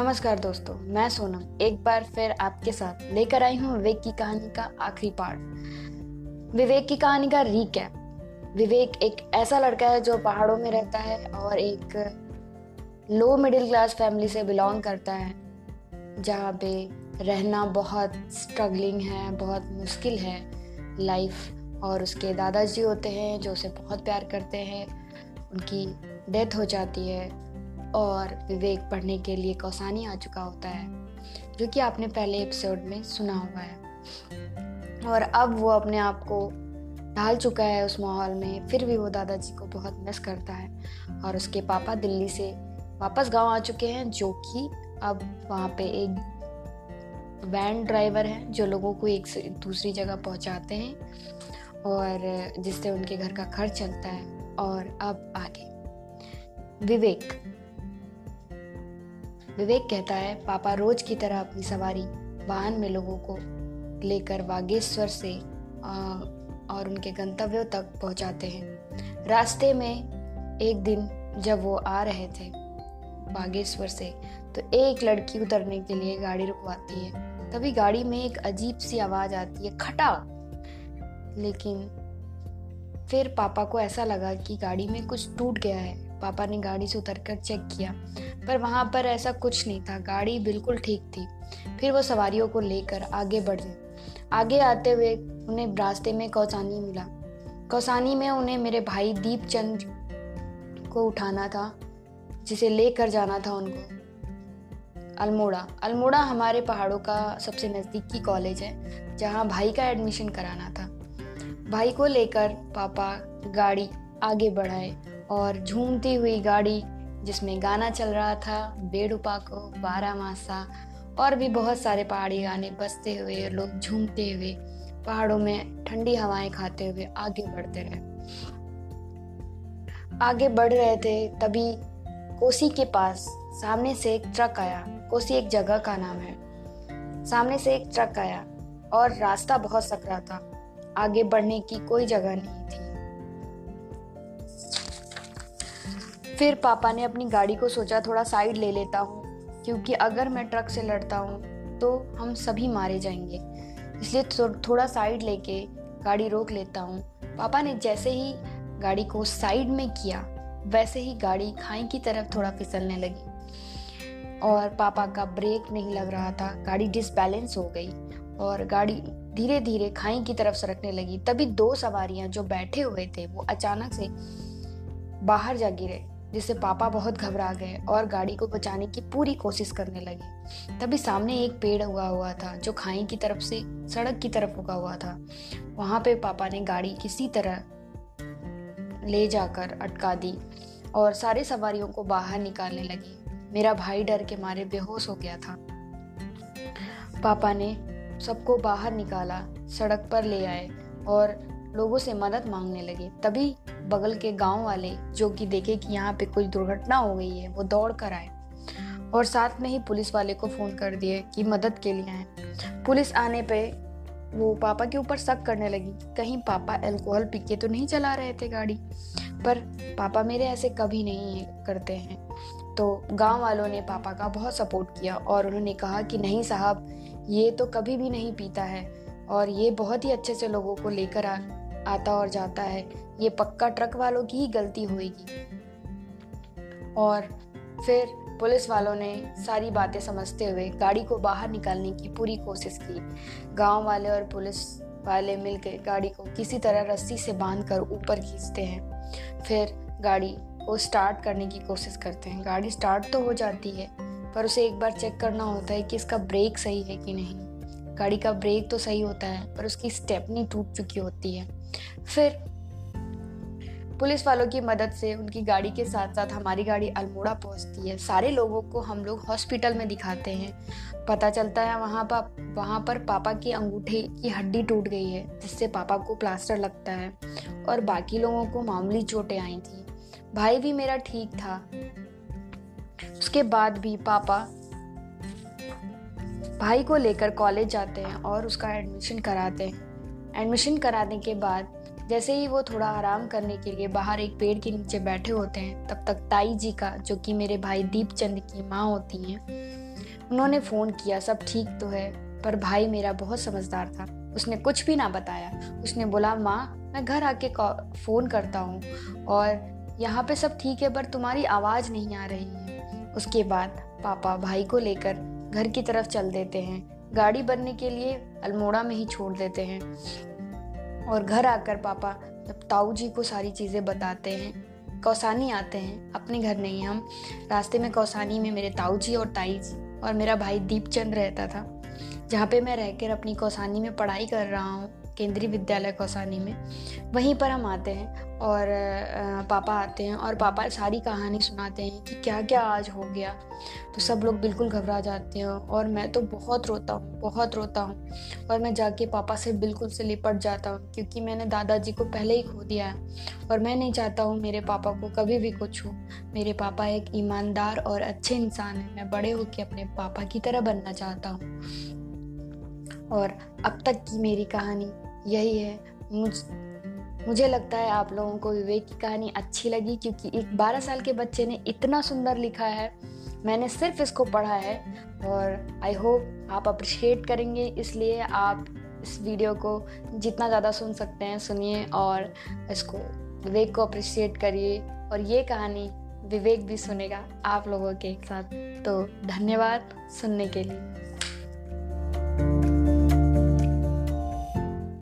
नमस्कार दोस्तों, मैं सोनम, एक बार फिर आपके साथ लेकर आई हूँ विवेक की कहानी का आखिरी पार्ट विवेक की कहानी का रीकैप। विवेक एक ऐसा लड़का है जो पहाड़ों में रहता है और एक लो मिडिल क्लास फैमिली से बिलोंग करता है, जहाँ पे रहना बहुत स्ट्रगलिंग है, बहुत मुश्किल है लाइफ और उसके दादाजी होते हैं जो उसे बहुत प्यार करते हैं, उनकी डेथ हो जाती है। और विवेक पढ़ने के लिए कौसानी आ चुका होता है, जो कि आपने पहले एपिसोड में सुना हुआ है। और अब वो अपने आप को ढाल चुका है उस माहौल में, फिर भी वो दादाजी को बहुत मिस करता है और उसके पापा दिल्ली से वापस गाँव आ चुके हैं, जो कि अब वहाँ पे एक वैन ड्राइवर है, जो लोगों को एक से दूसरी जगह पहुँचाते हैं और जिससे उनके घर का खर्च चलता है और अब आगे। विवेक विवेक कहता है पापा रोज की तरह अपनी सवारी वाहन में लोगों को लेकर बागेश्वर से आ, और उनके गंतव्यों तक पहुंचाते हैं। रास्ते में एक दिन जब वो आ रहे थे बागेश्वर से तो एक लड़की उतरने के लिए गाड़ी रुकवाती है। तभी गाड़ी में एक अजीब सी आवाज़ आती है खटा! लेकिन फिर पापा को ऐसा लगा कि गाड़ी में कुछ टूट गया है। पापा ने गाड़ी से उतर कर चेक किया, पर वहाँ पर ऐसा कुछ नहीं था। गाड़ी बिल्कुल ठीक थी। फिर वो सवारियों को लेकर आगे बढ़े। आगे आते हुए उन्हें रास्ते में कौसानी मिला। कौसानी में उन्हें मेरे भाई दीपचंद को उठाना था, जिसे लेकर जाना था उनको। अल्मोड़ा। अल्मोड़ा हमारे पहाड़ों का सबसे नज़दीकी कॉलेज है, जहाँ भाई का एडमिशन कराना था। भाई को लेकर पापा गाड़ी आगे बढ़ाए। और झूमती हुई गाड़ी जिसमें गाना चल रहा था, बेडुपा को बारह मासा और भी बहुत सारे पहाड़ी गाने बजते हुए लोग झूमते हुए पहाड़ों में ठंडी हवाएँ खाते हुए आगे बढ़ते रहे। आगे बढ़ रहे थे तभी कोसी के पास सामने से एक ट्रक आया। कोसी एक जगह का नाम है। सामने से एक ट्रक आया और रास्ता बहुत सकरा था। आगे बढ़ने की कोई जगह नहीं थी। फिर पापा ने अपनी गाड़ी को सोचा थोड़ा साइड ले लेता हूँ क्योंकि अगर मैं ट्रक से लड़ता हूँ तो हम सभी मारे जाएँगे। इसलिए थो, थोड़ा साइड लेके गाड़ी रोक लेता हूँ। पापा ने जैसे ही गाड़ी को साइड में किया वैसे ही गाड़ी खाई की तरफ़ थोड़ा फिसलने लगी। और पापा का ब्रेक नहीं लग रहा था गाड़ी डिसबैलेंस हो गई और गाड़ी धीरे धीरे खाई की तरफ़ सरकने लगी। तभी दो सवारियाँ जो बैठे हुए थे वो अचानक से बाहर जा गिरे। जिससे पापा बहुत घबरा गए और गाड़ी को बचाने की पूरी कोशिश करने लगे। तभी सामने एक पेड़ उगा हुआ था, जो खाई की तरफ़ से सड़क की तरफ़ उगा हुआ था। वहाँ पे पापा ने गाड़ी किसी तरह ले जाकर अटका दी और सारे सवारियों को बाहर निकालने लगी। मेरा भाई डर के मारे बेहोश हो गया था। पापा ने सबको बाहर निकाला, सड़क पर ले आए और लोगों से मदद मांगने लगे। तभी बगल के गाँव वाले, जो कि देखे कि यहाँ पे कोई दुर्घटना हो गई है, वो दौड़ कर आए। और साथ में ही पुलिस वाले को फ़ोन कर दिए कि मदद के लिए आए। पुलिस आने पे वो पापा के ऊपर शक करने लगी। कहीं पापा अल्कोहल पी के तो नहीं चला रहे थे गाड़ी? पर पापा मेरे ऐसे कभी नहीं करते हैं। तो गाँव वालों ने पापा का बहुत सपोर्ट किया और उन्होंने कहा कि नहीं साहब, ये तो कभी भी नहीं पीता है। और ये बहुत ही अच्छे से लोगों को लेकर आता और जाता है। ये पक्का ट्रक वालों की ही गलती होगी और फिर पुलिस वालों ने सारी बातें समझते हुए गाड़ी को बाहर निकालने की पूरी कोशिश की। गाँव वाले और पुलिस वाले मिलकर गाड़ी को किसी तरह रस्सी से बांधकर ऊपर खींचते हैं। फिर गाड़ी को स्टार्ट करने की कोशिश करते हैं। गाड़ी स्टार्ट तो हो जाती है, पर उसे एक बार चेक करना होता है कि इसका ब्रेक सही है कि नहीं। गाड़ी का ब्रेक तो सही होता है, पर उसकी स्टेपनी टूट चुकी होती है। फिर पुलिस वालों की मदद से उनकी गाड़ी के साथ साथ हमारी गाड़ी अल्मोड़ा पहुँचती है। सारे लोगों को हम लोग हॉस्पिटल में दिखाते हैं। पता चलता है वहाँ पर वहाँ पर पापा की अंगूठे की हड्डी टूट गई है, जिससे पापा को प्लास्टर लगता है और बाकी लोगों को मामूली चोटें आई थी। भाई भी मेरा ठीक था। उसके बाद भी पापा भाई को लेकर कॉलेज जाते हैं और उसका एडमिशन कराते हैं। एडमिशन कराने के बाद, जैसे ही वो थोड़ा आराम करने के लिए बाहर एक पेड़ के नीचे बैठे होते हैं, तब तक ताई जी का, जो कि मेरे भाई दीपचंद की माँ होती हैं, उन्होंने फ़ोन किया, सब ठीक तो है, पर भाई मेरा बहुत समझदार था। उसने कुछ भी ना बताया। उसने बोला, माँ, मैं घर आके फ़ोन करता हूँ, और यहाँ पे सब ठीक है, पर तुम्हारी आवाज़ नहीं आ रही है। उसके बाद पापा भाई को लेकर घर की तरफ़ चल देते हैं। गाड़ी बनने के लिए अल्मोड़ा में ही छोड़ देते हैं। और घर आकर पापा जब ताऊ जी को सारी चीज़ें बताते हैं, कौसानी आते हैं, अपने घर नहीं, हम रास्ते में कौसानी में मेरे ताऊ जी और ताई जी और मेरा भाई दीपचंद रहता था, जहाँ पे मैं रहकर अपनी कौसानी में पढ़ाई कर रहा हूँ, केंद्रीय विद्यालय कौसानी में। वहीं पर हम आते हैं और पापा आते हैं और पापा सारी कहानी सुनाते हैं कि क्या क्या आज हो गया। तो सब लोग बिल्कुल घबरा जाते हैं और मैं तो बहुत रोता हूँ, बहुत रोता हूँ। और मैं जाके पापा से बिल्कुल से लिपट जाता हूँ क्योंकि मैंने दादाजी को पहले ही खो दिया है। और मैं नहीं चाहता हूँ मेरे पापा को कभी भी कुछ हो। मेरे पापा एक ईमानदार और अच्छे इंसान हैं। मैं बड़े होकर अपने पापा की तरह बनना चाहता हूँ। और अब तक की मेरी कहानी यही है। मुझ मुझे लगता है आप लोगों को विवेक की कहानी अच्छी लगी, क्योंकि एक बारह साल के बच्चे ने इतना सुंदर लिखा है। मैंने सिर्फ़ इसको पढ़ा है और आई होप आप अप्रिशिएट करेंगे, इसलिए आप इस वीडियो को जितना ज़्यादा सुन सकते हैं, सुनिए और इसको, विवेक को अप्रिशिएट करिए और ये कहानी विवेक भी सुनेगा आप लोगों के साथ। तो धन्यवाद सुनने के लिए।